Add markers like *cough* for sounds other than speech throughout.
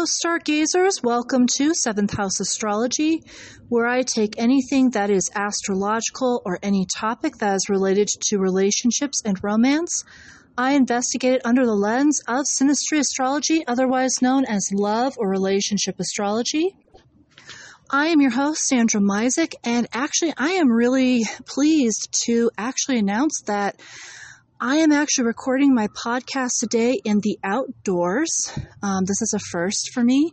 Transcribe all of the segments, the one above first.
Hello, stargazers. Welcome to Seventh House Astrology, where I take anything that is astrological or any topic that is related to relationships and romance. I investigate it under the lens of synastry astrology, otherwise known as love or relationship astrology. I am your host, Sandra Misek, and actually, I am really pleased to actually announce that I am actually recording my podcast today in the outdoors. Um, this is a first for me.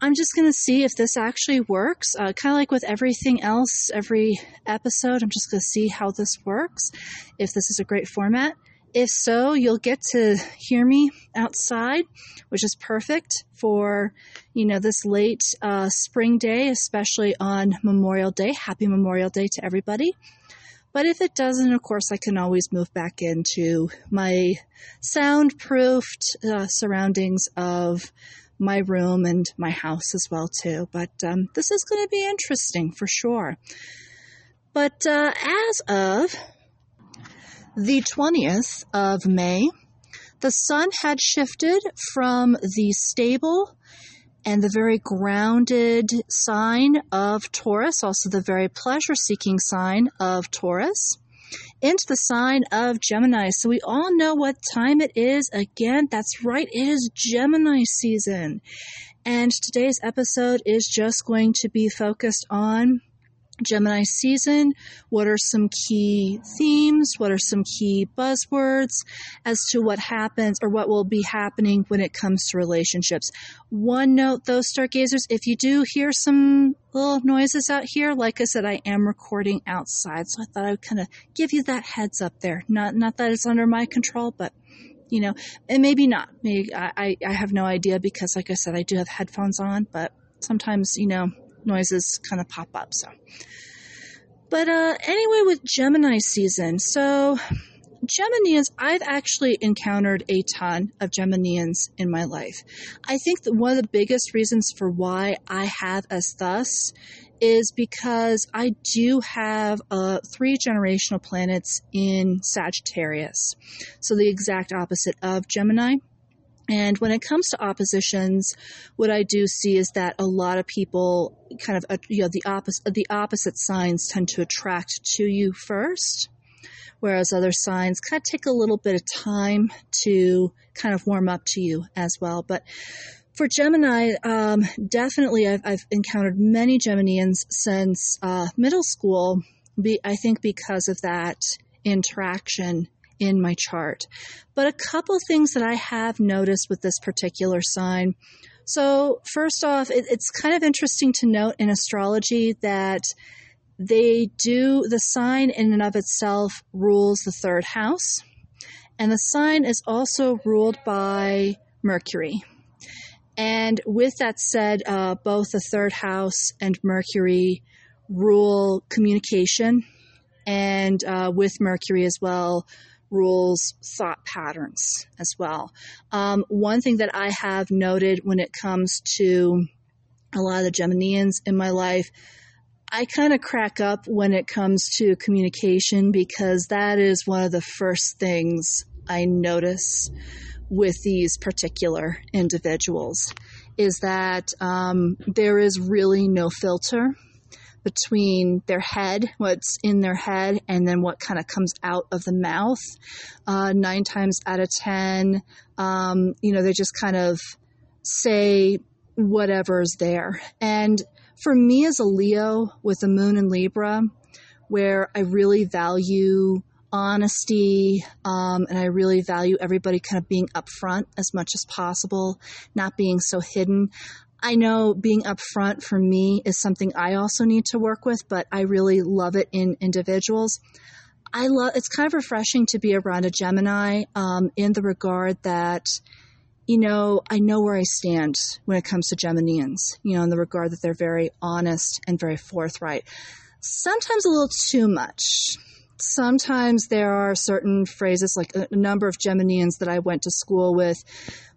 I'm just going to see if this actually works. Uh, kind of like with everything else, every episode, I'm just going to see how this works, if this is a great format. If so, you'll get to hear me outside, which is perfect for, you know, this late uh, spring day, especially on Memorial Day. Happy Memorial Day to everybody. But if it doesn't, of course, I can always move back into my soundproofed uh, surroundings of my room and my house as well too. But um, this is going to be interesting for sure. But uh, as of the 20th of May, the sun had shifted from the stable and the very grounded sign of Taurus, also the very pleasure seeking sign of Taurus, into the sign of Gemini. So we all know what time it is. Again, that's right, it is Gemini season. And today's episode is just going to be focused on Gemini season? What are some key themes? What are some key buzzwords as to what happens or what will be happening when it comes to relationships? One note, though, stargazers, if you do hear some little noises out here, like I said, I am recording outside, so I thought I would kind of give you that heads up there. Not, not that it's under my control, but you know, and maybe not. Maybe I, I have no idea because, like I said, I do have headphones on, but sometimes, you know, noises kind of pop up. So, but uh, anyway, with Gemini season, so Geminians, I've actually encountered a ton of Geminians in my life. I think that one of the biggest reasons for why I have as thus is because I do have uh, three generational planets in Sagittarius. So the exact opposite of Gemini. And when it comes to oppositions, what I do see is that a lot of people kind of, uh, you know, the opposite, the opposite signs tend to attract to you first, whereas other signs kind of take a little bit of time to kind of warm up to you as well. But for Gemini, um, definitely I've, I've, encountered many Geminians since uh, middle school. Be, I think because of that interaction in my chart. But a couple things that I have noticed with this particular sign. So, first off, it, it's kind of interesting to note in astrology that they do, the sign in and of itself rules the third house. And the sign is also ruled by Mercury. And with that said, uh, both the third house and Mercury rule communication, and uh, with Mercury as well, rules thought patterns as well. Um, one thing that I have noted when it comes to a lot of the Geminians in my life, I kind of crack up when it comes to communication because that is one of the first things I notice with these particular individuals is that um, there is really no filter between their head, what's in their head, and then what kind of comes out of the mouth. Uh, nine times out of ten, um, you know, they just kind of say whatever's there. And for me as a Leo with the moon in Libra, where I really value honesty um, and I really value everybody kind of being upfront as much as possible, not being so hidden. I know being upfront for me is something I also need to work with, but I really love it in individuals. I love it's kind of refreshing to be around a Gemini um, in the regard that you know I know where I stand when it comes to Geminians. You know, in the regard that they're very honest and very forthright. Sometimes a little too much sometimes there are certain phrases, like a, number of Geminians that I went to school with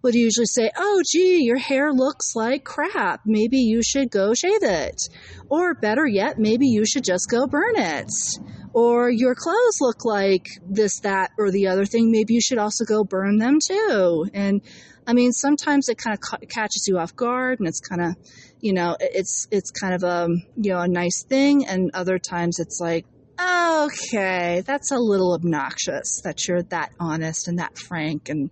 would usually say, Oh, gee, your hair looks like crap. Maybe you should go shave it. Or better yet, maybe you should just go burn it. Or your clothes look like this, that, or the other thing. Maybe you should also go burn them too. And I mean, sometimes it kind of ca- catches you off guard, and it's kind of, you know, it's it's kind of a you know a nice thing, and other times it's like, okay, that's a little obnoxious that you're that honest and that frank, and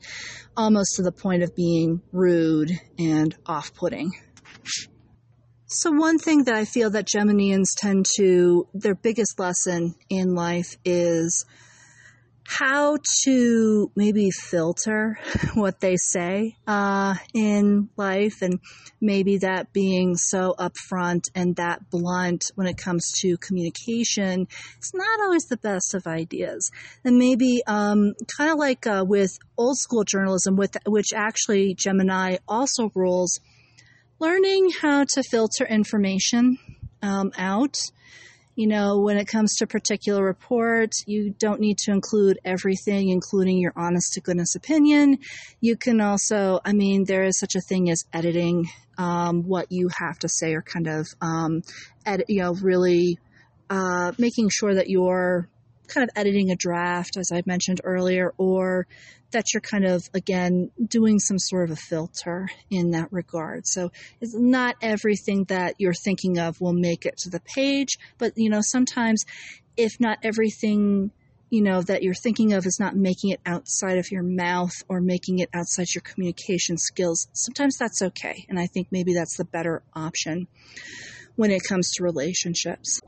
almost to the point of being rude and off-putting. So, one thing that I feel that Geminians tend to, their biggest lesson in life is how to maybe filter *laughs* what they say uh, in life, and maybe that being so upfront and that blunt when it comes to communication it's not always the best of ideas. And maybe um, kind of like uh, with old school journalism, with which actually Gemini also rules, learning how to filter information um, out you know, when it comes to particular reports, you don't need to include everything, including your honest to goodness opinion. You can also, I mean, there is such a thing as editing um, what you have to say, or kind of, um, edit, you know, really uh, making sure that you're kind of editing a draft, as I mentioned earlier, or that you're kind of, again, doing some sort of a filter in that regard. So it's not everything that you're thinking of will make it to the page, but, you know, sometimes if not everything you know that you're thinking of is not making it outside of your mouth or making it outside your communication skills sometimes that's okay and i think maybe that's the better option when it comes to relationships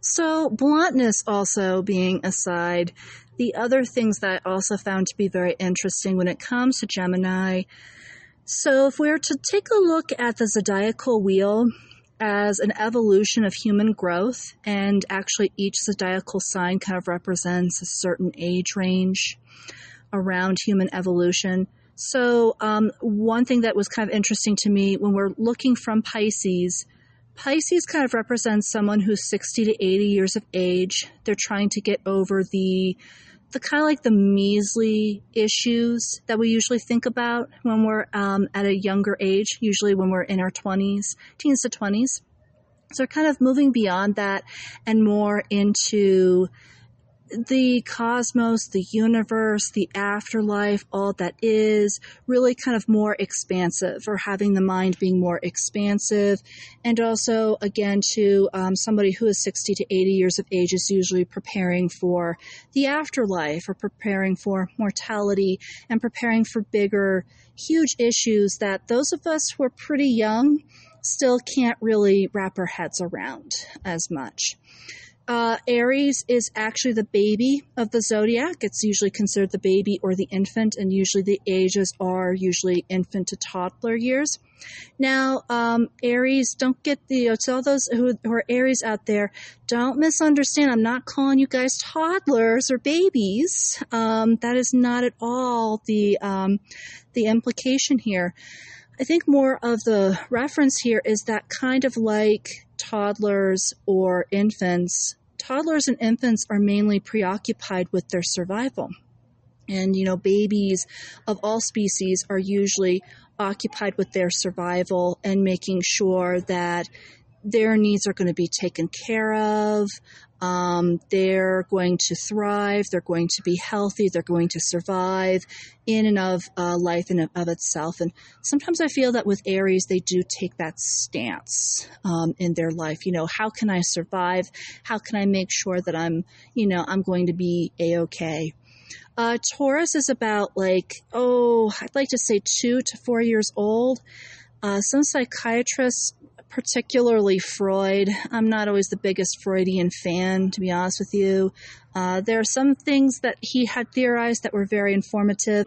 so, bluntness also being aside, the other things that I also found to be very interesting when it comes to Gemini. So, if we were to take a look at the zodiacal wheel as an evolution of human growth, and actually each zodiacal sign kind of represents a certain age range around human evolution. So, um, one thing that was kind of interesting to me when we're looking from Pisces Pisces kind of represents someone who's 60 to 80 years of age. They're trying to get over the the kind of like the measly issues that we usually think about when we're um, at a younger age, usually when we're in our 20s, teens to 20s. So, kind of moving beyond that and more into the cosmos, the universe, the afterlife, all that is really kind of more expansive or having the mind being more expansive. And also, again, to um, somebody who is 60 to 80 years of age is usually preparing for the afterlife or preparing for mortality and preparing for bigger, huge issues that those of us who are pretty young still can't really wrap our heads around as much. Uh, Aries is actually the baby of the zodiac. It's usually considered the baby or the infant, and usually the ages are usually infant to toddler years. Now, um, Aries, don't get the, uh, to all those who, who are Aries out there, don't misunderstand. I'm not calling you guys toddlers or babies. Um, that is not at all the, um, the implication here. I think more of the reference here is that kind of like toddlers or infants toddlers and infants are mainly preoccupied with their survival. And, you know, babies of all species are usually occupied with their survival and making sure that their needs are going to be taken care of. Um, they're going to thrive. They're going to be healthy. They're going to survive in and of uh, life and of itself. And sometimes I feel that with Aries, they do take that stance um, in their life. You know, how can I survive? How can I make sure that I'm, you know, I'm going to be a okay? Uh, Taurus is about like, oh, I'd like to say two to four years old. Uh, some psychiatrists particularly Freud. I'm not always the biggest Freudian fan, to be honest with you. Uh, there are some things that he had theorized that were very informative.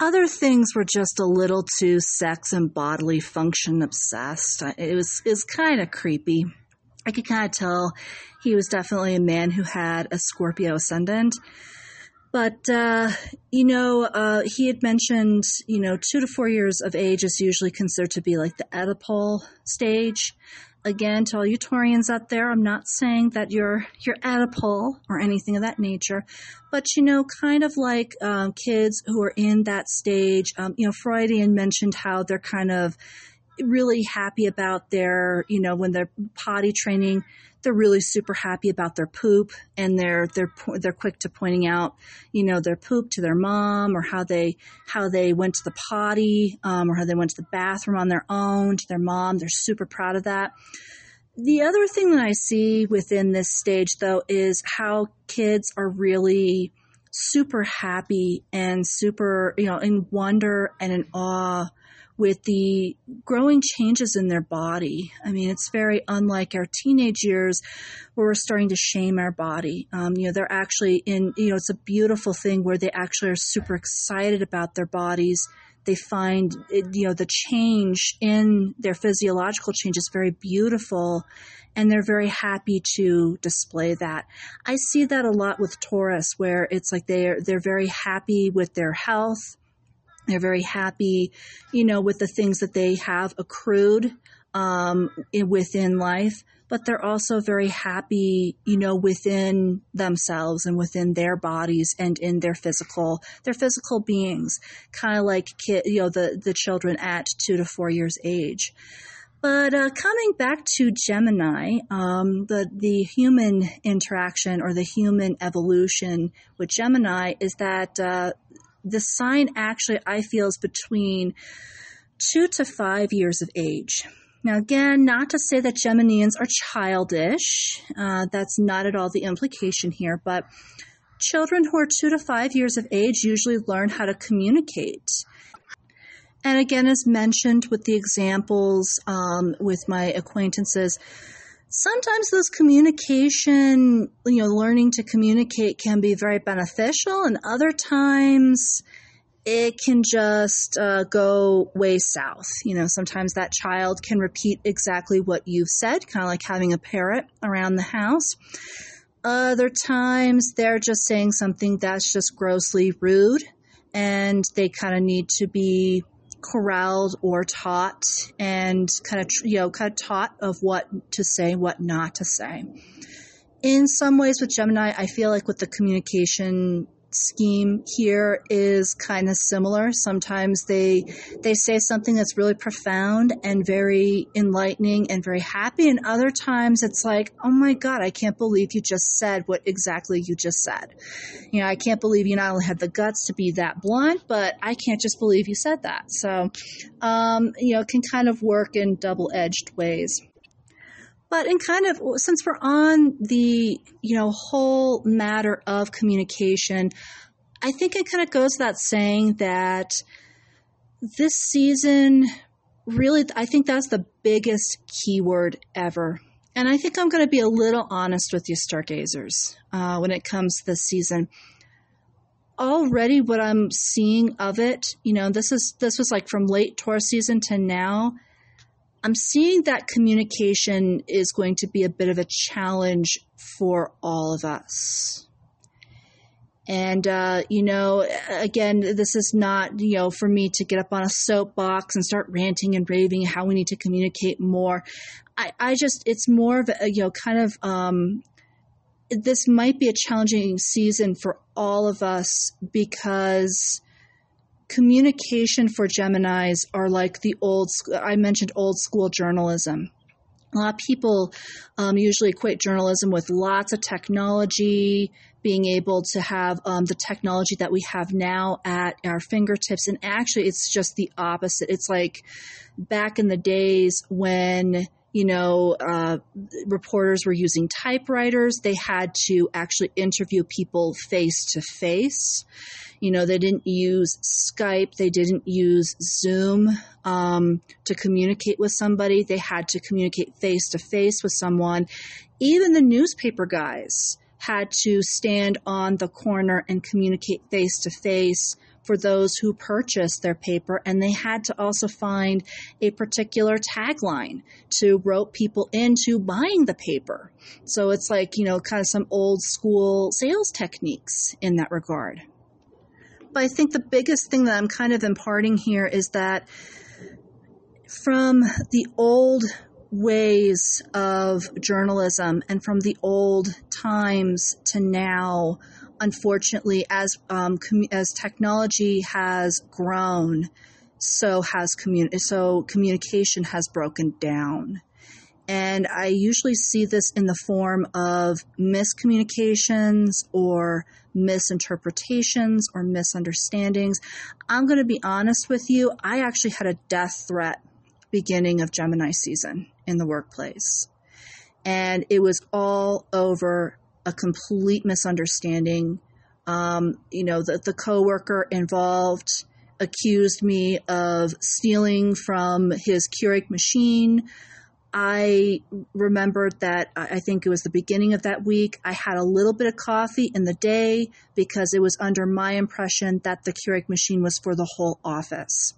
Other things were just a little too sex and bodily function obsessed. It was, was kind of creepy. I could kind of tell he was definitely a man who had a Scorpio ascendant. But, uh, you know, uh, he had mentioned, you know, two to four years of age is usually considered to be like the Oedipal stage. Again, to all you Taurians out there, I'm not saying that you're you're Oedipal or anything of that nature, but you know, kind of like um, kids who are in that stage. Um, you know, Freudian mentioned how they're kind of really happy about their, you know, when they're potty training, they're really super happy about their poop and they're they're they're quick to pointing out you know their poop to their mom or how they how they went to the potty um, or how they went to the bathroom on their own to their mom. They're super proud of that. The other thing that i see within this stage though is how kids are really super happy and super you know in wonder and in awe with the growing changes in their body. I mean, it's very unlike our teenage years where we're starting to shame our body. Um, you know, they're actually in, you know, it's a beautiful thing where they actually are super excited about their bodies. They find, you know, the change in their physiological change is very beautiful and they're very happy to display that. I see that a lot with Taurus where it's like they're, they're very happy with their health they're very happy, you know, with the things that they have accrued um, in, within life, but they're also very happy, you know, within themselves and within their bodies and in their physical, their physical beings, kind of like kid, you know, the the children at two to four years age. But uh, coming back to Gemini, um, the the human interaction or the human evolution with Gemini is that uh, the sign actually, I feel, is between two to five years of age. Now, again, not to say that Geminians are childish. Uh, that's not at all the implication here, but children who are two to five years of age usually learn how to communicate. And again, as mentioned with the examples um, with my acquaintances, sometimes those communication, you know, learning to communicate can be very beneficial, and other times it can just uh, go way south. You know, sometimes that child can repeat exactly what you've said, kind of like having a parrot around the house. Other times they're just saying something that's just grossly rude and they kind of need to be corralled or taught and kind of you know kind of taught of what to say what not to say. In some ways with gemini i feel like with the communication scheme here is kind of similar. Sometimes they they say something that's really profound and very enlightening and very happy, and other times it's like, oh my god, I can't believe you just said what exactly you just said. You know, I can't believe you not only had the guts to be that blunt, but I can't just believe you said that. So, um, you know, can kind of work in double edged ways. But in kind of, since we're on the, you know, whole matter of communication, I think it kind of goes without saying that this season really, I think that's the biggest keyword ever. And I think I'm going to be a little honest with you, stargazers, uh, when it comes to this season. Already, what I'm seeing of it, you know, this is this was like from late Taurus season to now I'm seeing that communication is going to be a bit of a challenge for all of us. And, uh, you know, again, this is not, you know, for me to get up on a soapbox and start ranting and raving how we need to communicate more. I, I just, it's more of a, you know, kind of, um, this might be a challenging season for all of us because communication for Geminis are like the old, I mentioned old school journalism. A lot of people um, usually equate journalism with lots of technology, being able to have um, the technology that we have now at our fingertips. And actually, it's just the opposite. It's like back in the days when you know, uh, reporters were using typewriters. They had to actually interview people face to face. You know, they didn't use Skype, they didn't use Zoom um, to communicate with somebody. They had to communicate face to face with someone. Even the newspaper guys had to stand on the corner and communicate face to face for those who purchased their paper, and they had to also find a particular tagline to rope people into buying the paper. So it's like, you know, kind of some old school sales techniques in that regard. But I think the biggest thing that I'm kind of imparting here is that from the old ways of journalism and from the old times to now, unfortunately, as um, com- as technology has grown, so has so communication has broken down. And I usually see this in the form of miscommunications or misinterpretations or misunderstandings. I'm going to be honest with you. I actually had a death threat beginning of Gemini season in the workplace. And it was all over a complete misunderstanding. Um, you know, the, the coworker involved accused me of stealing from his Keurig machine. I remembered that I think it was the beginning of that week. I had a little bit of coffee in the day because it was under my impression that the Keurig machine was for the whole office.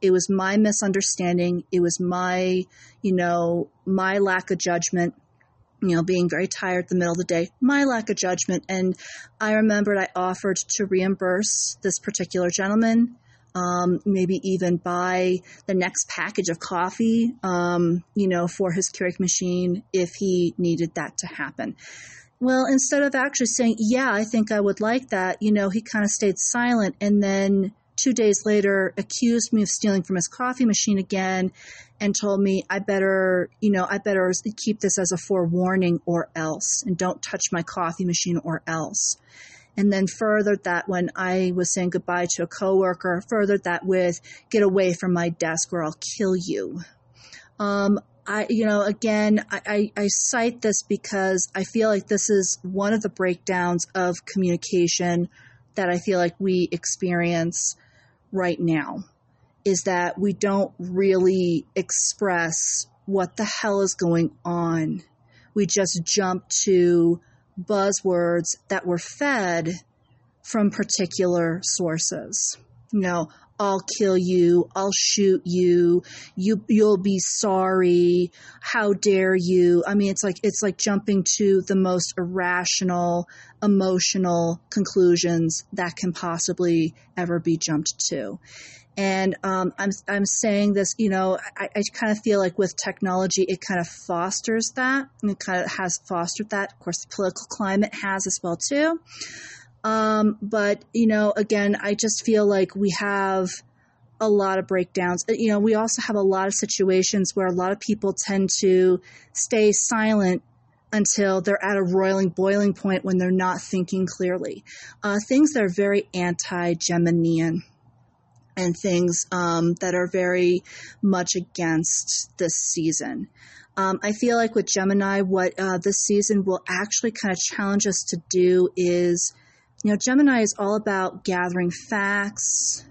It was my misunderstanding. It was my, you know, my lack of judgment you know, being very tired the middle of the day, my lack of judgment. And I remembered I offered to reimburse this particular gentleman um, maybe even buy the next package of coffee, um, you know, for his Keurig machine if he needed that to happen. Well, instead of actually saying, yeah, I think I would like that, you know, he kind of stayed silent and then two days later accused me of stealing from his coffee machine again and told me I better, you know, I better keep this as a forewarning or else and don't touch my coffee machine or else and then furthered that when I was saying goodbye to a coworker, furthered that with get away from my desk or I'll kill you. Um, I, you know, again, I, I, I cite this because I feel like this is one of the breakdowns of communication that I feel like we experience right now is that we don't really express what the hell is going on. We just jump to buzzwords that were fed from particular sources. You know, I'll kill you, I'll shoot you, you you'll be sorry, how dare you. I mean it's like it's like jumping to the most irrational, emotional conclusions that can possibly ever be jumped to. And um, I'm I'm saying this, you know, I, I kind of feel like with technology, it kind of fosters that, and it kind of has fostered that. Of course, the political climate has as well too. Um, but you know, again, I just feel like we have a lot of breakdowns. You know, we also have a lot of situations where a lot of people tend to stay silent until they're at a roiling boiling point when they're not thinking clearly. Uh, things that are very anti-Geminian and things um, that are very much against this season. Um, I feel like with Gemini, what uh, this season will actually kind of challenge us to do is, you know, Gemini is all about gathering facts,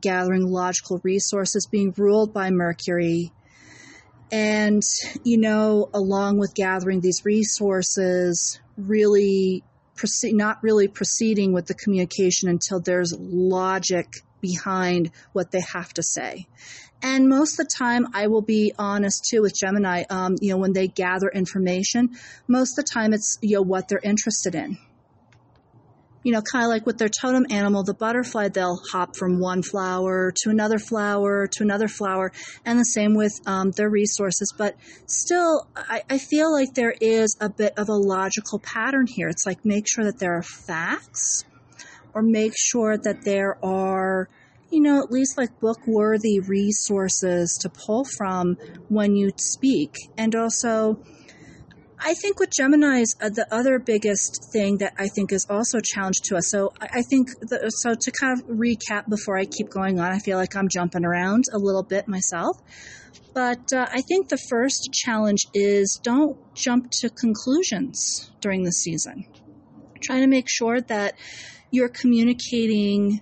gathering logical resources, being ruled by Mercury. And, you know, along with gathering these resources, really proceed, not really proceeding with the communication until there's logic behind what they have to say. And most of the time, I will be honest too with Gemini. Um, you know, when they gather information, most of the time it's you know what they're interested in. You know, kind of like with their totem animal, the butterfly, they'll hop from one flower to another flower to another flower, and the same with um, their resources. But still, I, I feel like there is a bit of a logical pattern here. It's like make sure that there are facts or make sure that there are, you know, at least like book worthy resources to pull from when you speak. And also, I think with Gemini's, uh, the other biggest thing that I think is also a challenge to us. So I, I think, the, so to kind of recap before I keep going on, I feel like I'm jumping around a little bit myself. But uh, I think the first challenge is don't jump to conclusions during the season. Trying to make sure that you're communicating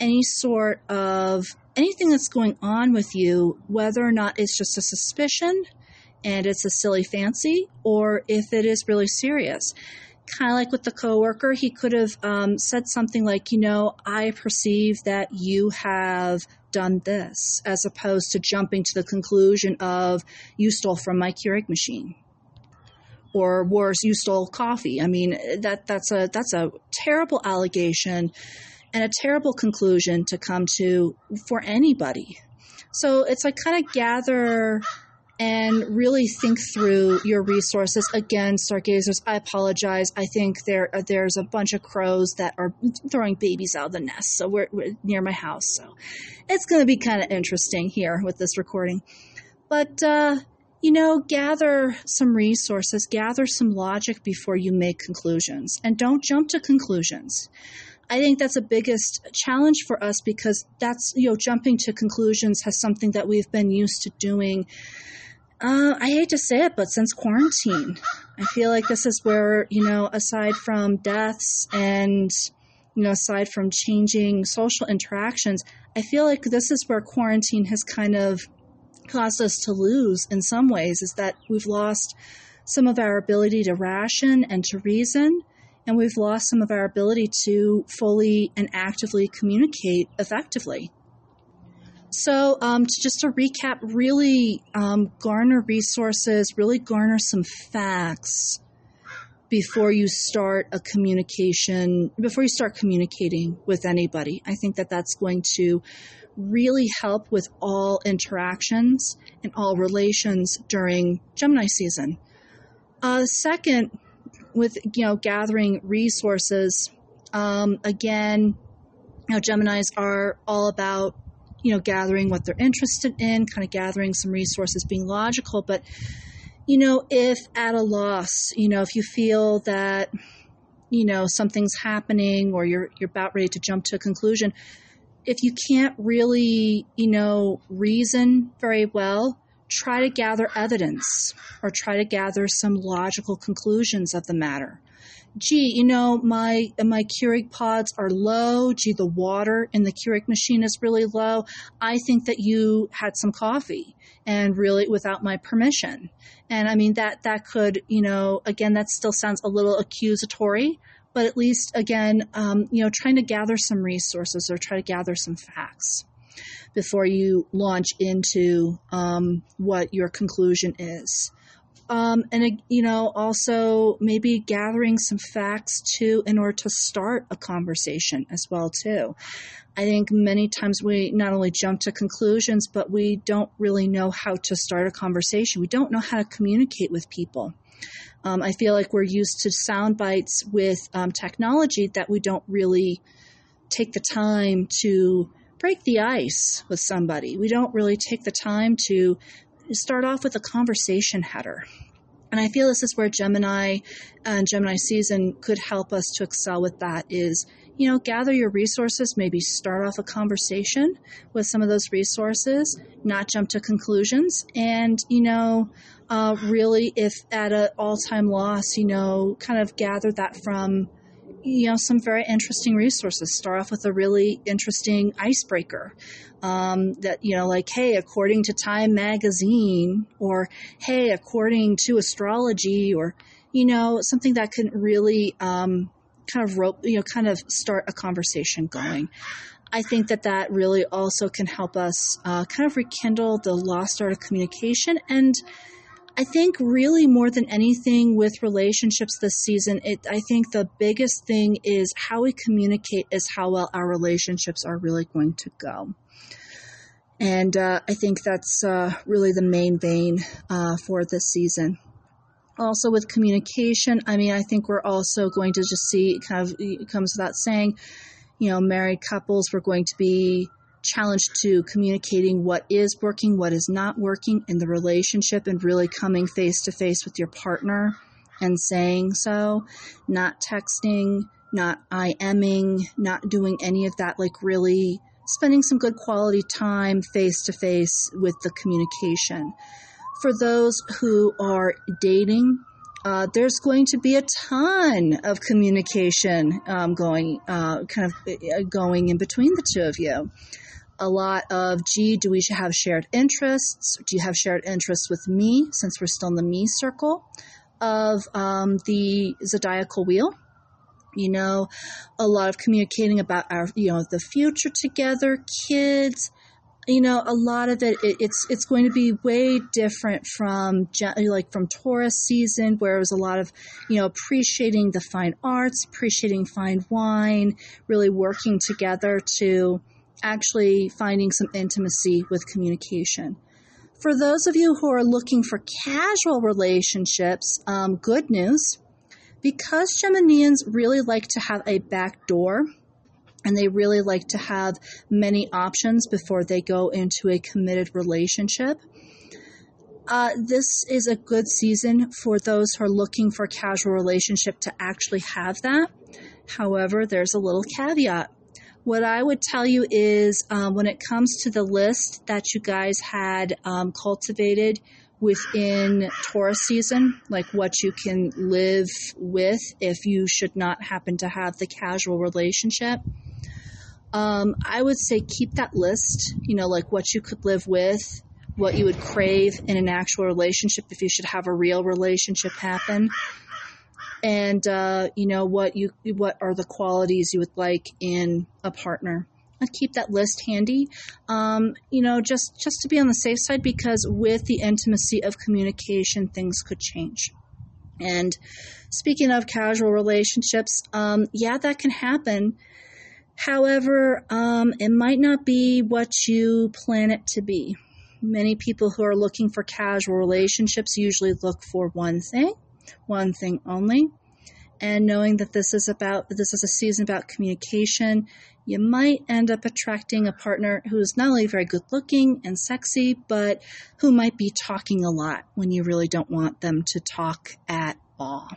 any sort of anything that's going on with you, whether or not it's just a suspicion and it's a silly fancy, or if it is really serious. Kind of like with the coworker, he could have um, said something like, "You know, I perceive that you have done this," as opposed to jumping to the conclusion of, "You stole from my Keurig machine." or worse, you stole coffee. I mean, that that's a that's a terrible allegation and a terrible conclusion to come to for anybody. So it's like kind of gather and really think through your resources. Again, stargazers, I apologize. I think there there's a bunch of crows that are throwing babies out of the nest. So we're, we're near my house, so it's going to be kind of interesting here with this recording. But uh, you know, gather some resources, gather some logic before you make conclusions, and don't jump to conclusions. I think that's the biggest challenge for us because that's, you know, jumping to conclusions has something that we've been used to doing. Uh, I hate to say it, but since quarantine, I feel like this is where, you know, aside from deaths and, you know, aside from changing social interactions, I feel like this is where quarantine has kind of caused us to lose in some ways is that we've lost some of our ability to ration and to reason, and we've lost some of our ability to fully and actively communicate effectively. So, um, to, just to recap, really um, garner resources, really garner some facts before you start a communication, before you start communicating with anybody. I think that that's going to really help with all interactions and all relations during Gemini season. Uh, second, with you know gathering resources, um, again, you know Gemini's are all about you know gathering what they're interested in, kind of gathering some resources, being logical. But you know, if at a loss, you know, if you feel that you know something's happening or you're you're about ready to jump to a conclusion if you can't really, you know, reason very well, try to gather evidence or try to gather some logical conclusions of the matter. Gee, you know, my my Keurig pods are low. Gee, the water in the Keurig machine is really low. I think that you had some coffee and really without my permission. And I mean that that could, you know, again, that still sounds a little accusatory, but at least again, um, you know, trying to gather some resources or try to gather some facts before you launch into um, what your conclusion is. Um, and you know, also maybe gathering some facts too in order to start a conversation as well too. I think many times we not only jump to conclusions, but we don't really know how to start a conversation. We don't know how to communicate with people. Um, I feel like we're used to sound bites with um, technology that we don't really take the time to break the ice with somebody. We don't really take the time to start off with a conversation header. And I feel this is where Gemini and Gemini season could help us to excel with that is, you know, gather your resources, maybe start off a conversation with some of those resources, not jump to conclusions, and, you know, uh, really, if at an all time loss, you know, kind of gather that from, you know, some very interesting resources. Start off with a really interesting icebreaker. Um, that, you know, like, hey, according to Time magazine, or hey, according to astrology, or, you know, something that can really um, kind of rope, you know, kind of start a conversation going. I think that that really also can help us uh, kind of rekindle the lost art of communication and I think really more than anything with relationships this season, it, I think the biggest thing is how we communicate is how well our relationships are really going to go. And uh, I think that's uh, really the main vein uh, for this season. Also, with communication, I mean, I think we're also going to just see kind of it comes without saying, you know, married couples, we're going to be challenged to communicating what is working, what is not working in the relationship, and really coming face to face with your partner and saying so, not texting, not IMing, not doing any of that, like really spending some good quality time face to face with the communication. For those who are dating, uh, there's going to be a ton of communication um, going, uh, kind of uh, going in between the two of you a lot of, gee, do we have shared interests? Do you have shared interests with me, since we're still in the me circle of um, the zodiacal wheel? You know, a lot of communicating about our, you know, the future together, kids. You know, a lot of it, it it's it's going to be way different from like from Taurus season, where it was a lot of, you know, appreciating the fine arts, appreciating fine wine, really working together to actually finding some intimacy with communication. For those of you who are looking for casual relationships, um, good news. Because Geminians really like to have a back door and they really like to have many options before they go into a committed relationship, Uh, this is a good season for those who are looking for a casual relationship to actually have that. However, there's a little caveat. What I would tell you is um, when it comes to the list that you guys had um, cultivated within Taurus season, like what you can live with if you should not happen to have the casual relationship. Um, I would say keep that list, you know, like what you could live with, what you would crave in an actual relationship if you should have a real relationship happen. And uh, you know what you what are the qualities you would like in a partner. I'd keep that list handy. Um, you know just just to be on the safe side because with the intimacy of communication things could change. And speaking of casual relationships um, yeah that can happen however um, it might not be what you plan it to be many people who are looking for casual relationships usually look for one thing one thing only. And knowing that this is about this is a season about communication, you might end up attracting a partner who's not only very good looking and sexy, but who might be talking a lot when you really don't want them to talk at all.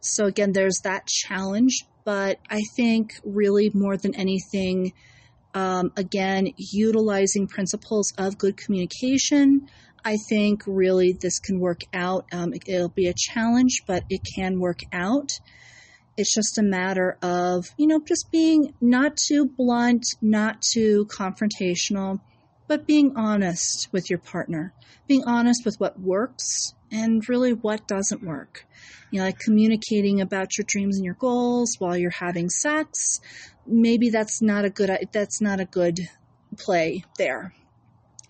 So again, there's that challenge, but I think really more than anything, um, again, utilizing principles of good communication, I think really this can work out. Um, it'll be a challenge, but it can work out. It's just a matter of, you know, just being not too blunt, not too confrontational, but being honest with your partner, being honest with what works and really what doesn't work. You know, like communicating about your dreams and your goals while you're having sex. Maybe that's not a good, that's not a good play there.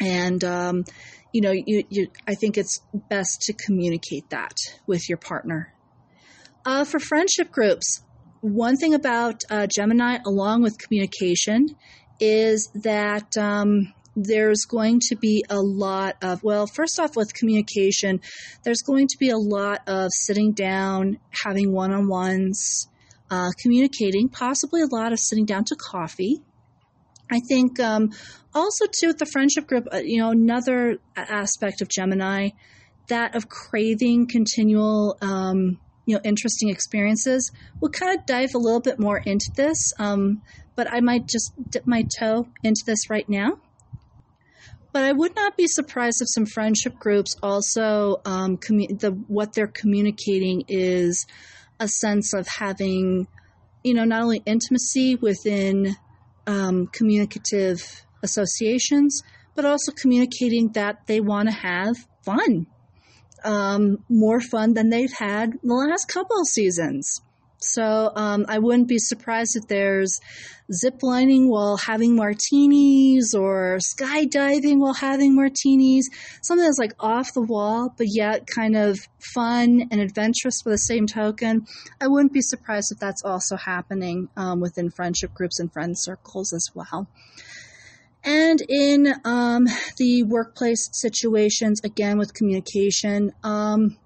And, um, you know, you, you, I think it's best to communicate that with your partner. Uh, for friendship groups, one thing about uh, Gemini, along with communication, is that um, there's going to be a lot of, well, first off, with communication, there's going to be a lot of sitting down, having one on ones, uh, communicating, possibly a lot of sitting down to coffee. I think um, also too with the friendship group, uh, you know, another aspect of Gemini, that of craving continual, um, you know, interesting experiences. We'll kind of dive a little bit more into this, um, but I might just dip my toe into this right now. But I would not be surprised if some friendship groups also um, commu- the what they're communicating is a sense of having, you know, not only intimacy within um, communicative associations, but also communicating that they want to have fun, um, more fun than they've had the last couple of seasons. So um, I wouldn't be surprised if there's zip lining while having martinis or skydiving while having martinis. Something that's like off the wall, but yet kind of fun and adventurous for the same token. I wouldn't be surprised if that's also happening um, within friendship groups and friend circles as well. And in um, the workplace situations, again with communication, um,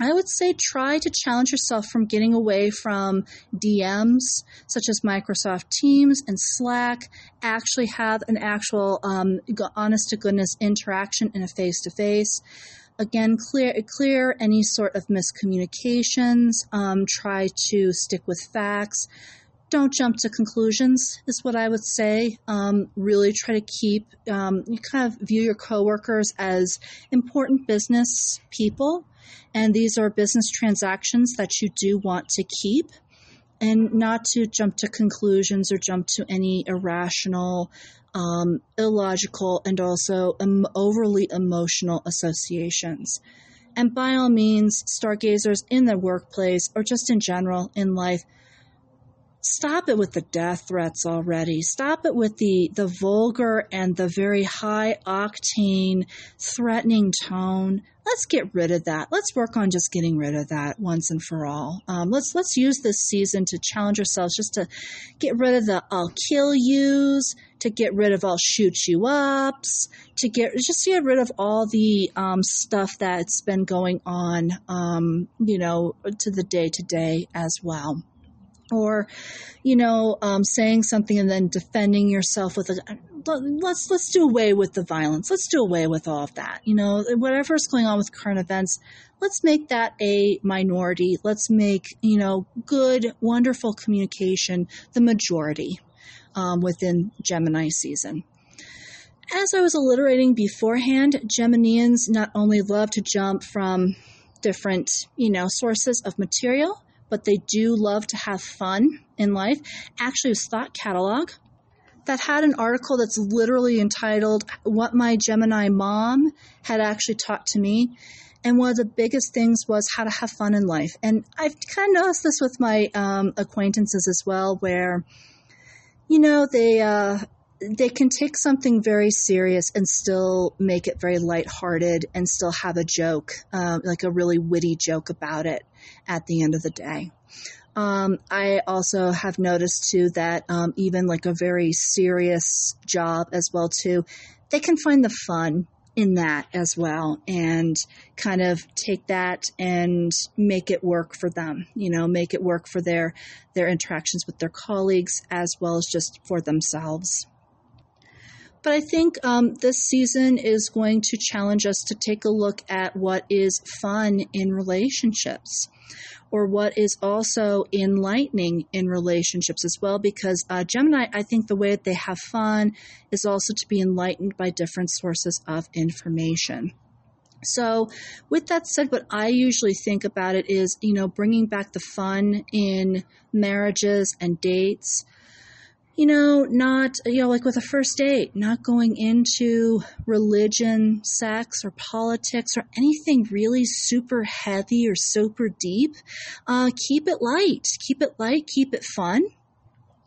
I would say try to challenge yourself from getting away from DMs such as Microsoft Teams and Slack. Actually, have an actual um, honest to goodness interaction in a face to face. Again, clear clear any sort of miscommunications. Um, try to stick with facts. Don't jump to conclusions, is what I would say. Um, really try to keep, um, you kind of view your coworkers as important business people and these are business transactions that you do want to keep and not to jump to conclusions or jump to any irrational, um, illogical, and also overly emotional associations. And by all means, stargazers in the workplace or just in general in life, stop it with the death threats already. Stop it with the, the vulgar and the very high octane threatening tone. Let's get rid of that. Let's work on just getting rid of that once and for all. Um, let's let's use this season to challenge ourselves, just to get rid of the "I'll kill yous," to get rid of "I'll shoot you ups," to get just to get rid of all the um, stuff that's been going on, um, you know, to the day to day as well. Or you know um, saying something and then defending yourself with a let's let's do away with the violence. Let's do away with all of that. You know whatever's going on with current events let's make that a minority. Let's make you know good wonderful communication the majority um, within gemini season. As I was alliterating beforehand, Geminians not only love to jump from different, you know, sources of material, but they do love to have fun in life. Actually, it was Thought Catalog that had an article that's literally entitled What My Gemini Mom Had Actually Taught to Me. And one of the biggest things was how to have fun in life. And I've kind of noticed this with my um, acquaintances as well, where, you know, they, uh, they can take something very serious and still make it very lighthearted and still have a joke, uh, like a really witty joke about it at the end of the day. Um, I also have noticed too that um, even like a very serious job as well too, they can find the fun in that as well and kind of take that and make it work for them you know make it work for their their interactions with their colleagues as well as just for themselves but I think um, this season is going to challenge us to take a look at what is fun in relationships or what is also enlightening in relationships as well. Because uh, Gemini, I think the way that they have fun is also to be enlightened by different sources of information. So, with that said, what I usually think about it is, you know, bringing back the fun in marriages and dates you know, not, you know, like with a first date, not going into religion, sex, or politics, or anything really super heavy or super deep. Uh, keep it light. Keep it light. Keep it fun.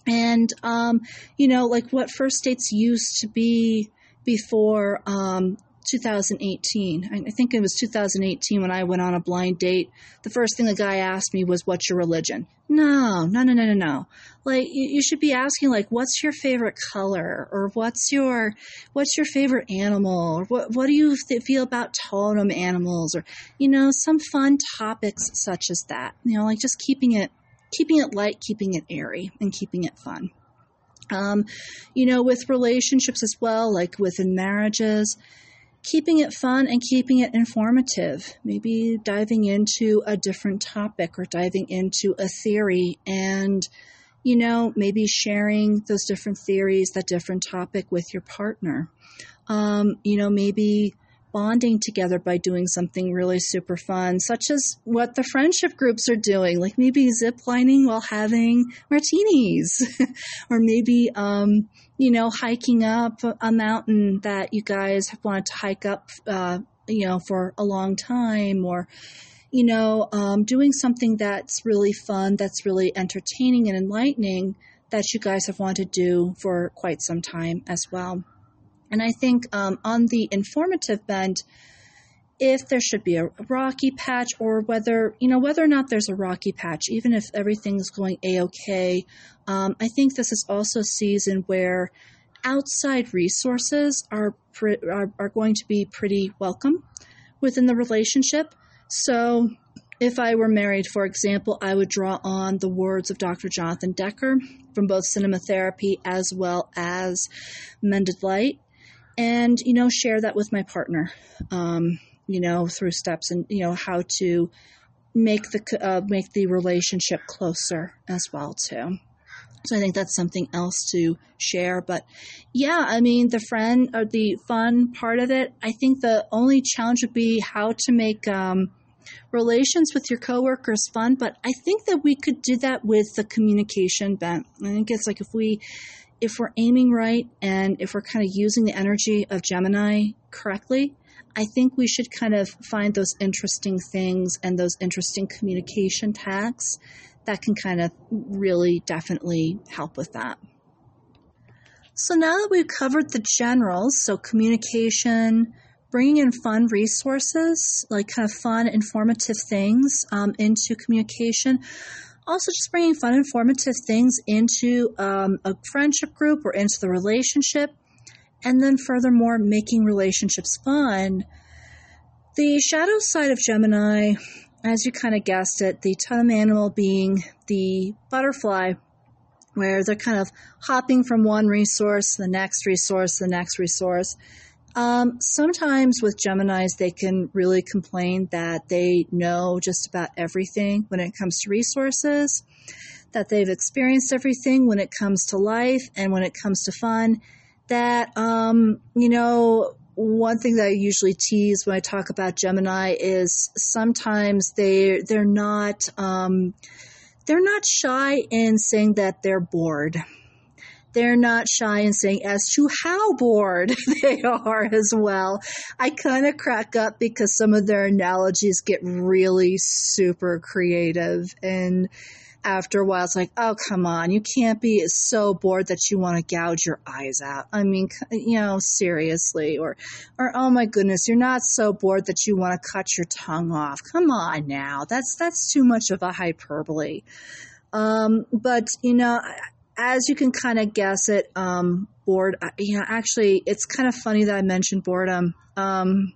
And, um, you know, like what first dates used to be before um, 2018. I think it was 2018 when I went on a blind date. The first thing the guy asked me was, What's your religion? No, no, no, no, no, no. Like, you, should be asking, like, What's your favorite color? Or what's your, what's your favorite animal? Or what, what do you th- feel about totem animals? Or, you know, some fun topics such as that. You know, like just keeping it, keeping it light, keeping it airy, and keeping it fun. Um, you know, with relationships as well, like within marriages, keeping it fun and keeping it informative. Maybe diving into a different topic or diving into a theory and, you know, maybe sharing those different theories, that different topic with your partner. Um, you know, maybe bonding together by doing something really super fun, such as what the friendship groups are doing, like maybe zip lining while having martinis, *laughs* or maybe, um, you know, hiking up a mountain that you guys have wanted to hike up, uh, you know, for a long time, or, you know, um, doing something that's really fun, that's really entertaining and enlightening that you guys have wanted to do for quite some time as well. And I think um, on the informative bent, if there should be a rocky patch or whether, you know, whether or not there's a rocky patch, even if everything's going A-OK, um, I think this is also a season where outside resources are, pre- are, are going to be pretty welcome within the relationship. So if I were married, for example, I would draw on the words of Dr. Jonathan Decker from both cinema therapy as well as Mended Light and you know share that with my partner um, you know through steps and you know how to make the uh, make the relationship closer as well too. So i think that's something else to share but yeah i mean the friend or the fun part of it i think the only challenge would be how to make um, relations with your coworkers fun but i think that we could do that with the communication bent. I think it's like if we if we're aiming right and if we're kind of using the energy of Gemini correctly, I think we should kind of find those interesting things and those interesting communication tags that can kind of really definitely help with that. So now that we've covered the generals, so communication, bringing in fun resources, like kind of fun, informative things um, into communication, also just bringing fun, informative things into um, a friendship group or into the relationship, and then furthermore, making relationships fun. The shadow side of Gemini as you kind of guessed it, the totem animal being the butterfly, where they're kind of hopping from one resource, the next resource, the next resource. Um, sometimes with Geminis, they can really complain that they know just about everything when it comes to resources, that they've experienced everything when it comes to life and when it comes to fun. That, um, you know, one thing that I usually tease when I talk about Gemini is sometimes they they're not um, they're not shy in saying that they're bored. They're not shy in saying as to how bored *laughs* they are as well. I kind of crack up because some of their analogies get really super creative and after a while, it's like, oh, come on, you can't be so bored that you want to gouge your eyes out. I mean, you know, seriously, or, or oh my goodness, you're not so bored that you want to cut your tongue off. Come on now, that's that's too much of a hyperbole. Um, but you know, as you can kind of guess it, um, bored. You know, actually, it's kind of funny that I mentioned boredom. Um,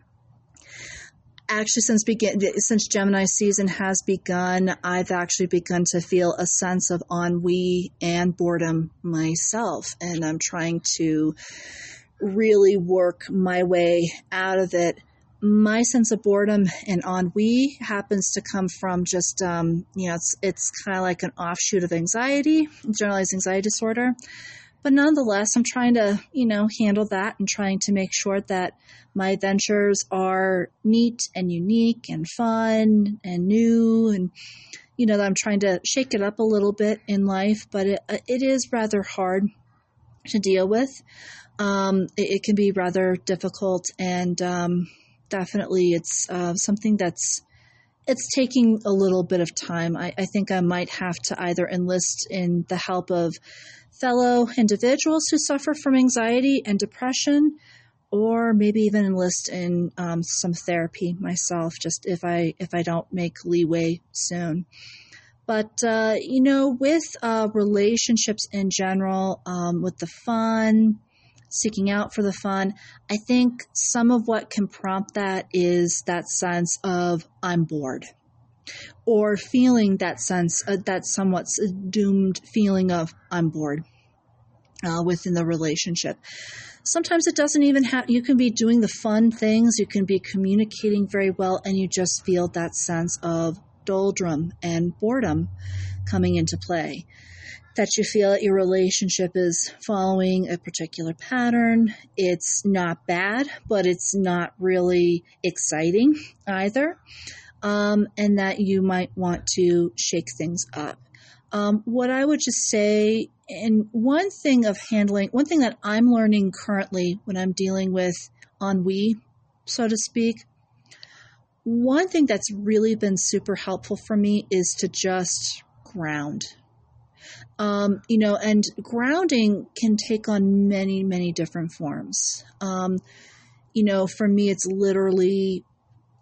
actually since begin since Gemini season has begun, I've actually begun to feel a sense of ennui and boredom myself, and I'm trying to really work my way out of it. My sense of boredom and ennui happens to come from just, um, you know, it's it's kind of like an offshoot of anxiety, generalized anxiety disorder. But nonetheless, I'm trying to, you know, handle that and trying to make sure that my adventures are neat and unique and fun and new and you know, that I'm trying to shake it up a little bit in life, but it, it is rather hard to deal with. Um, it, it, can be rather difficult, and um, definitely it's uh, something that's it's taking a little bit of time. I, I, think I might have to either enlist in the help of fellow individuals who suffer from anxiety and depression, or maybe even enlist in um, some therapy myself, just if I if I don't make leeway soon. But uh, you know, with uh, relationships in general, um, with the fun, seeking out for the fun, I think some of what can prompt that is that sense of I'm bored or feeling that sense, uh, that somewhat doomed feeling of I'm bored uh, within the relationship. Sometimes it doesn't even have, you can be doing the fun things, you can be communicating very well, and you just feel that sense of doldrum and boredom coming into play. That you feel that your relationship is following a particular pattern. It's not bad, but it's not really exciting either um, and that you might want to shake things up. Um, what I would just say, and one thing of handling, one thing that I'm learning currently when I'm dealing with ennui, so to speak, one thing that's really been super helpful for me is to just ground. Um, you know, and grounding can take on many, many different forms. Um, you know, for me, it's literally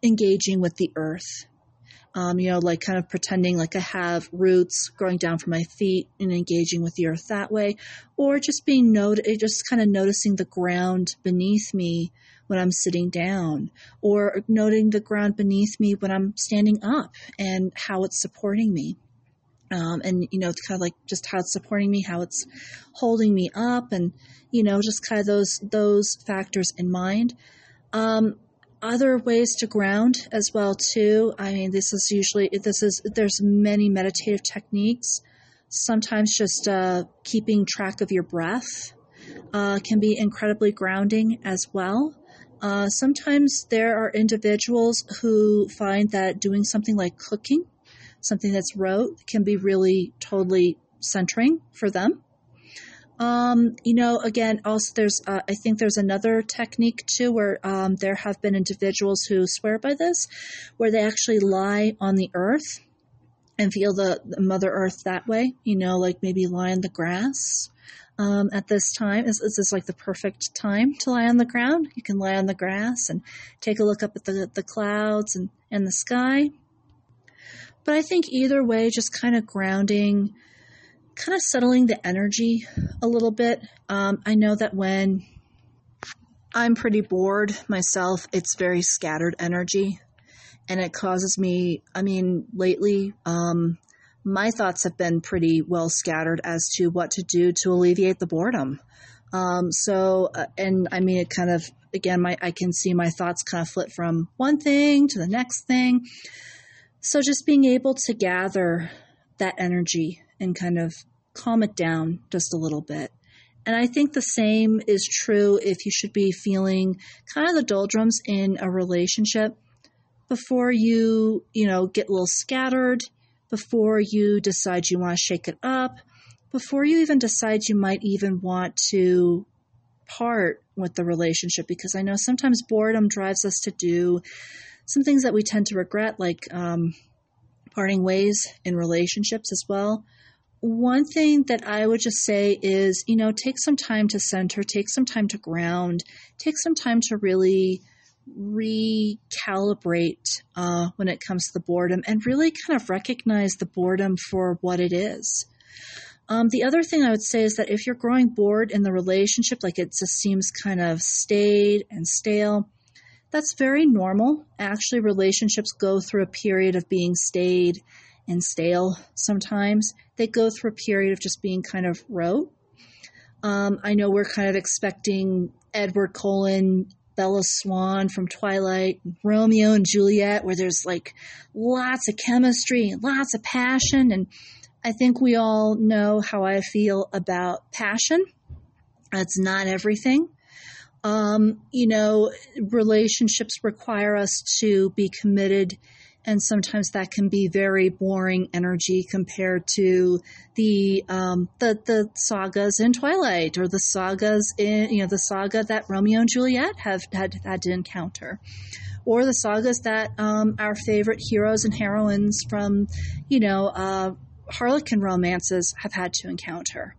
engaging with the earth. Um, you know, like kind of pretending like I have roots growing down from my feet and engaging with the earth that way, or just being not- just kind of noticing the ground beneath me when I'm sitting down, or noting the ground beneath me when I'm standing up and how it's supporting me. Um, and you know, it's kind of like just how it's supporting me, how it's holding me up, and you know, just kind of those those factors in mind. Um, other ways to ground as well too. I mean, this is usually this is there's many meditative techniques. Sometimes just uh, keeping track of your breath uh, can be incredibly grounding as well. Uh, sometimes there are individuals who find that doing something like cooking, something that's rote, can be really totally centering for them. Um, you know, again, also there's, uh, I think there's another technique too where um, there have been individuals who swear by this, where they actually lie on the earth and feel the, the Mother Earth that way. You know, like maybe lie on the grass. Um, at this time, is this like the perfect time to lie on the ground? You can lie on the grass and take a look up at the the clouds and and the sky. But I think either way, just kind of grounding kind of settling the energy a little bit. Um, I know that when I'm pretty bored myself, it's very scattered energy. and it causes me, I mean, lately, um, my thoughts have been pretty well scattered as to what to do to alleviate the boredom. Um, so, uh, and I mean, it kind of, again, my, I can see my thoughts kind of flip from one thing to the next thing. So just being able to gather that energy and kind of calm it down just a little bit. And I think the same is true if you should be feeling kind of the doldrums in a relationship before you, you know, get a little scattered, before you decide you want to shake it up, before you even decide you might even want to part with the relationship because I know sometimes boredom drives us to do some things that we tend to regret, like um, parting ways in relationships as well one thing that I would just say is, you know, take some time to center, take some time to ground, take some time to really recalibrate uh, when it comes to the boredom and really kind of recognize the boredom for what it is. Um, the other thing I would say is that if you're growing bored in the relationship, like it just seems kind of staid and stale, that's very normal. Actually, relationships go through a period of being staid and stale sometimes. They go through a period of just being kind of rote. Um, I know we're kind of expecting Edward Cullen, Bella Swan from Twilight, Romeo and Juliet, where there's like lots of chemistry lots of passion. And I think we all know how I feel about passion. It's not everything. Um, you know, relationships require us to be committed and sometimes that can be very boring energy compared to the um, the the sagas in Twilight or the sagas in you know the saga that Romeo and Juliet have had had to encounter, or the sagas that um, our favorite heroes and heroines from you know uh, Harlequin romances have had to encounter.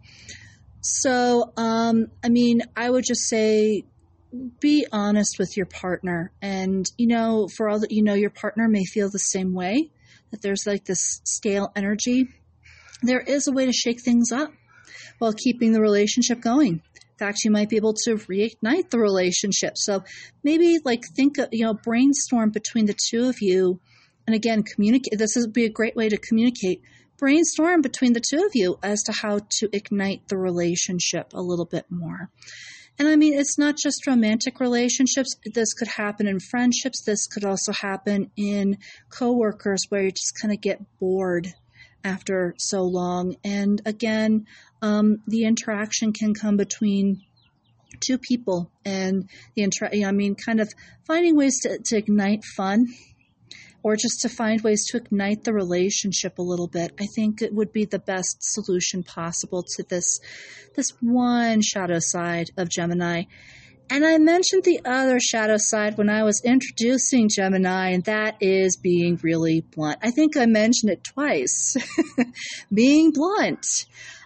So, um, I mean, I would just say be honest with your partner. And, you know, for all that you know, your partner may feel the same way, that there's like this stale energy. There is a way to shake things up while keeping the relationship going. In fact, you might be able to reignite the relationship. So maybe like think, you know, brainstorm between the two of you. And again, communicate. This would be a great way to communicate. Brainstorm between the two of you as to how to ignite the relationship a little bit more. And I mean, it's not just romantic relationships. This could happen in friendships. This could also happen in coworkers where you just kind of get bored after so long. And again, um, the interaction can come between two people and the inter- I mean, kind of finding ways to, to ignite fun or just to find ways to ignite the relationship a little bit. I think it would be the best solution possible to this this one shadow side of Gemini. And I mentioned the other shadow side when I was introducing Gemini, and that is being really blunt. I think I mentioned it twice. *laughs* being blunt,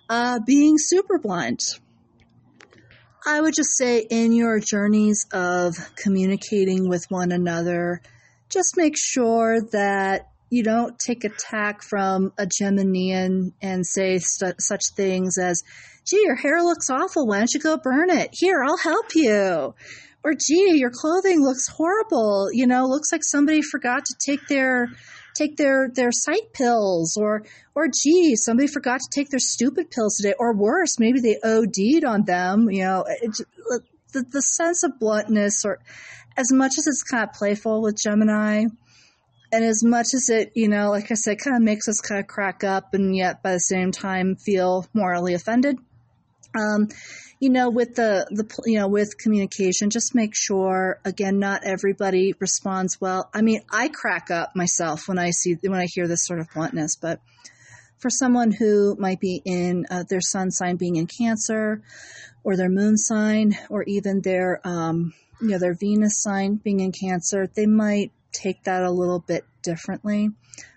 uh, being super blunt. I would just say in your journeys of communicating with one another, just make sure that you don't take attack from a Geminian and say st- such things as, gee, your hair looks awful. Why don't you go burn it? Here, I'll help you. Or, gee, your clothing looks horrible. You know, looks like somebody forgot to take their take their their sight pills or or gee somebody forgot to take their stupid pills today or worse maybe they OD'd on them you know it, the, the sense of bluntness or as much as it's kind of playful with Gemini, and as much as it, you know, like I said, kind of makes us kind of crack up and yet by the same time feel morally offended. Um, you know, with the, the, you know, with communication, just make sure, again, not everybody responds well. I mean, I crack up myself when I see, when I hear this sort of bluntness, but for someone who might be in uh, their sun sign being in Cancer or their moon sign or even their, um, you know, their Venus sign being in Cancer, they might take that a little bit differently.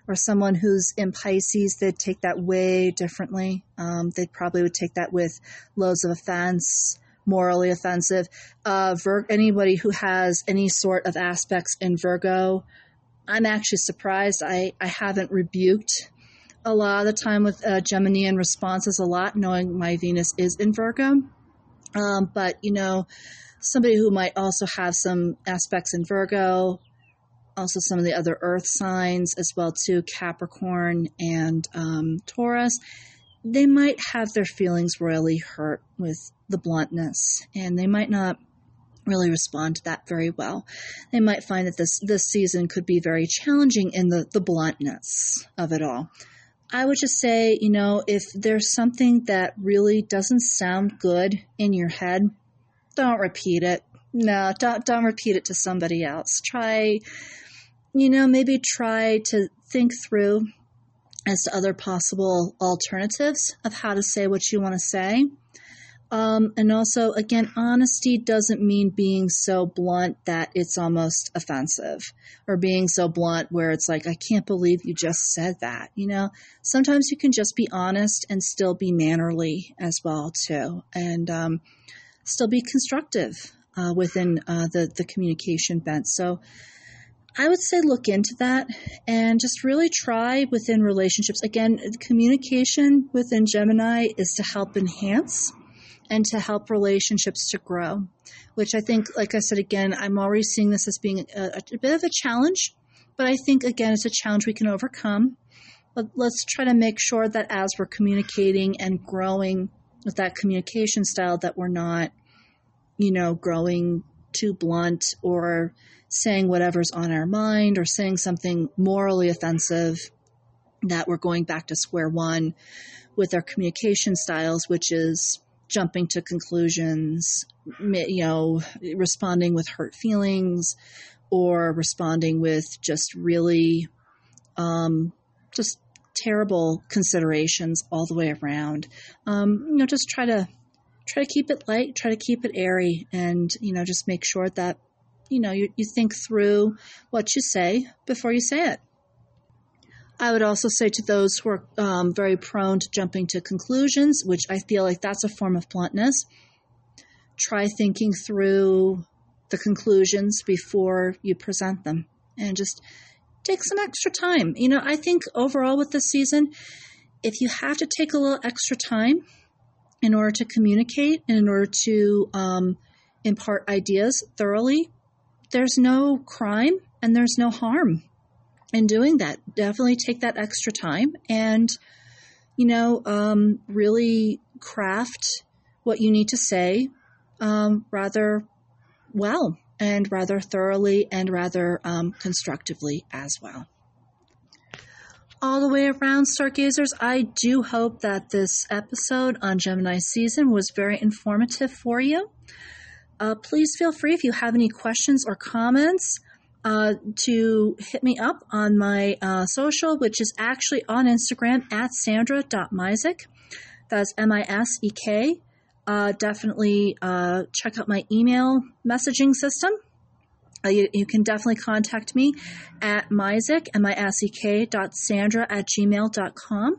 Or someone who's in Pisces, they'd take that way differently. Um, they probably would take that with loads of offense, morally offensive. Uh, Vir- anybody who has any sort of aspects in Virgo, I'm actually surprised. I, I haven't rebuked a lot of the time with uh, Geminian responses a lot, knowing my Venus is in Virgo. Um, but, you know, somebody who might also have some aspects in Virgo, also some of the other earth signs as well too capricorn and um, taurus. They might have their feelings royally hurt with the bluntness and they might not really respond to that very well. They might find that this this season could be very challenging in the the bluntness of it all. I would just say, you know, if there's something that really doesn't sound good in your head, don't repeat it. No, don't, don't repeat it to somebody else. Try, you know, maybe try to think through as to other possible alternatives of how to say what you want to say. Um, and also, again, honesty doesn't mean being so blunt that it's almost offensive or being so blunt where it's like, I can't believe you just said that. You know, sometimes you can just be honest and still be mannerly as well, too, and um, still be constructive uh, within uh, the, the communication bent. So, I would say look into that and just really try within relationships. Again, communication within Gemini is to help enhance and to help relationships to grow, which I think, like I said again, I'm already seeing this as being a, a bit of a challenge, but I think, again, it's a challenge we can overcome. But let's try to make sure that as we're communicating and growing with that communication style, that we're not, you know, growing too blunt or saying whatever's on our mind or saying something morally offensive, that we're going back to square one with our communication styles, which is jumping to conclusions, you know, responding with hurt feelings or responding with just really um, just terrible considerations all the way around. Um, you know, just try to try to keep it light, try to keep it airy, and you know, just make sure that you know you, you think through what you say before you say it. I would also say to those who are um, very prone to jumping to conclusions, which I feel like that's a form of bluntness, try thinking through the conclusions before you present them and just take some extra time. You know, I think overall with this season, if you have to take a little extra time in order to communicate and in order to um, impart ideas thoroughly, there's no crime and there's no harm in doing that. Definitely take that extra time and, you know, um, really craft what you need to say um, rather well and rather thoroughly and rather um, constructively as well. All the way around, stargazers, I do hope that this episode on Gemini season was very informative for you. Uh, please feel free if you have any questions or comments uh, to hit me up on my uh, social, which is actually on Instagram at sandra.misek. That's M I S E K. Uh, definitely uh, check out my email messaging system. Uh, you, you, can definitely contact me at misek, M-I-S-E-K dot sandra at gmail.com.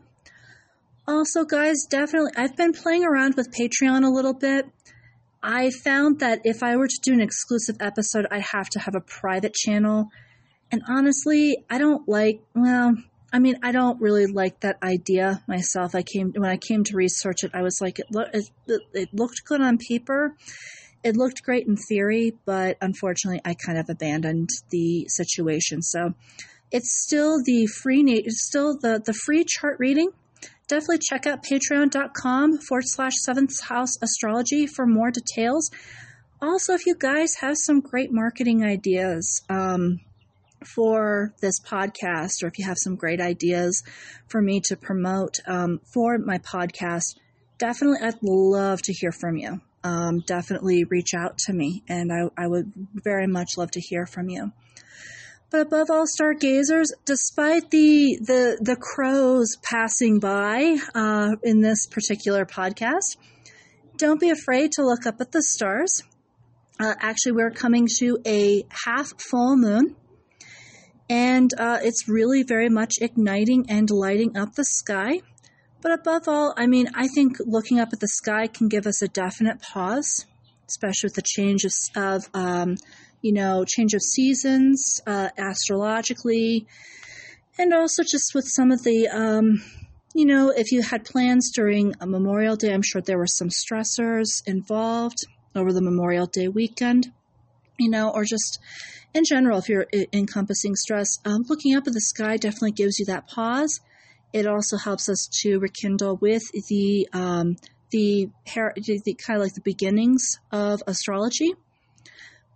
Also, guys, definitely, I've been playing around with Patreon a little bit. I found that if I were to do an exclusive episode, I'd have to have a private channel. And honestly, I don't like, well, I mean, I don't really like that idea myself. I came, when I came to research it, I was like, it, lo- it, it looked good on paper. It looked great in theory, but unfortunately, I kind of abandoned the situation. So it's still the free, it's still the, the free chart reading definitely check out patreon.com forward slash seventh house astrology for more details. Also, if you guys have some great marketing ideas um, for this podcast, or if you have some great ideas for me to promote um, for my podcast, definitely I'd love to hear from you. Um, definitely reach out to me, and I, I would very much love to hear from you. But above all, stargazers, despite the the the crows passing by uh, in this particular podcast, don't be afraid to look up at the stars. Uh, actually, we're coming to a half full moon, and uh, it's really very much igniting and lighting up the sky. But above all, I mean, I think looking up at the sky can give us a definite pause, especially with the change of, of um, you know, change of seasons uh, astrologically, and also just with some of the, um, you know, if you had plans during a Memorial Day, I'm sure there were some stressors involved over the Memorial Day weekend. you know, or just in general, if you're encompassing stress, um, looking up at the sky definitely gives you that pause. It also helps us to rekindle with the um, the, the kind of like the beginnings of astrology.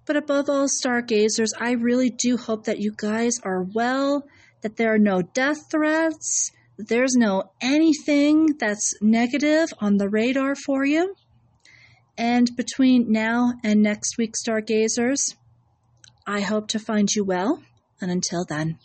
But above all, stargazers, I really do hope that you guys are well, that there are no death threats, there's no anything that's negative on the radar for you. And between now and next week, stargazers, I hope to find you well. And until then.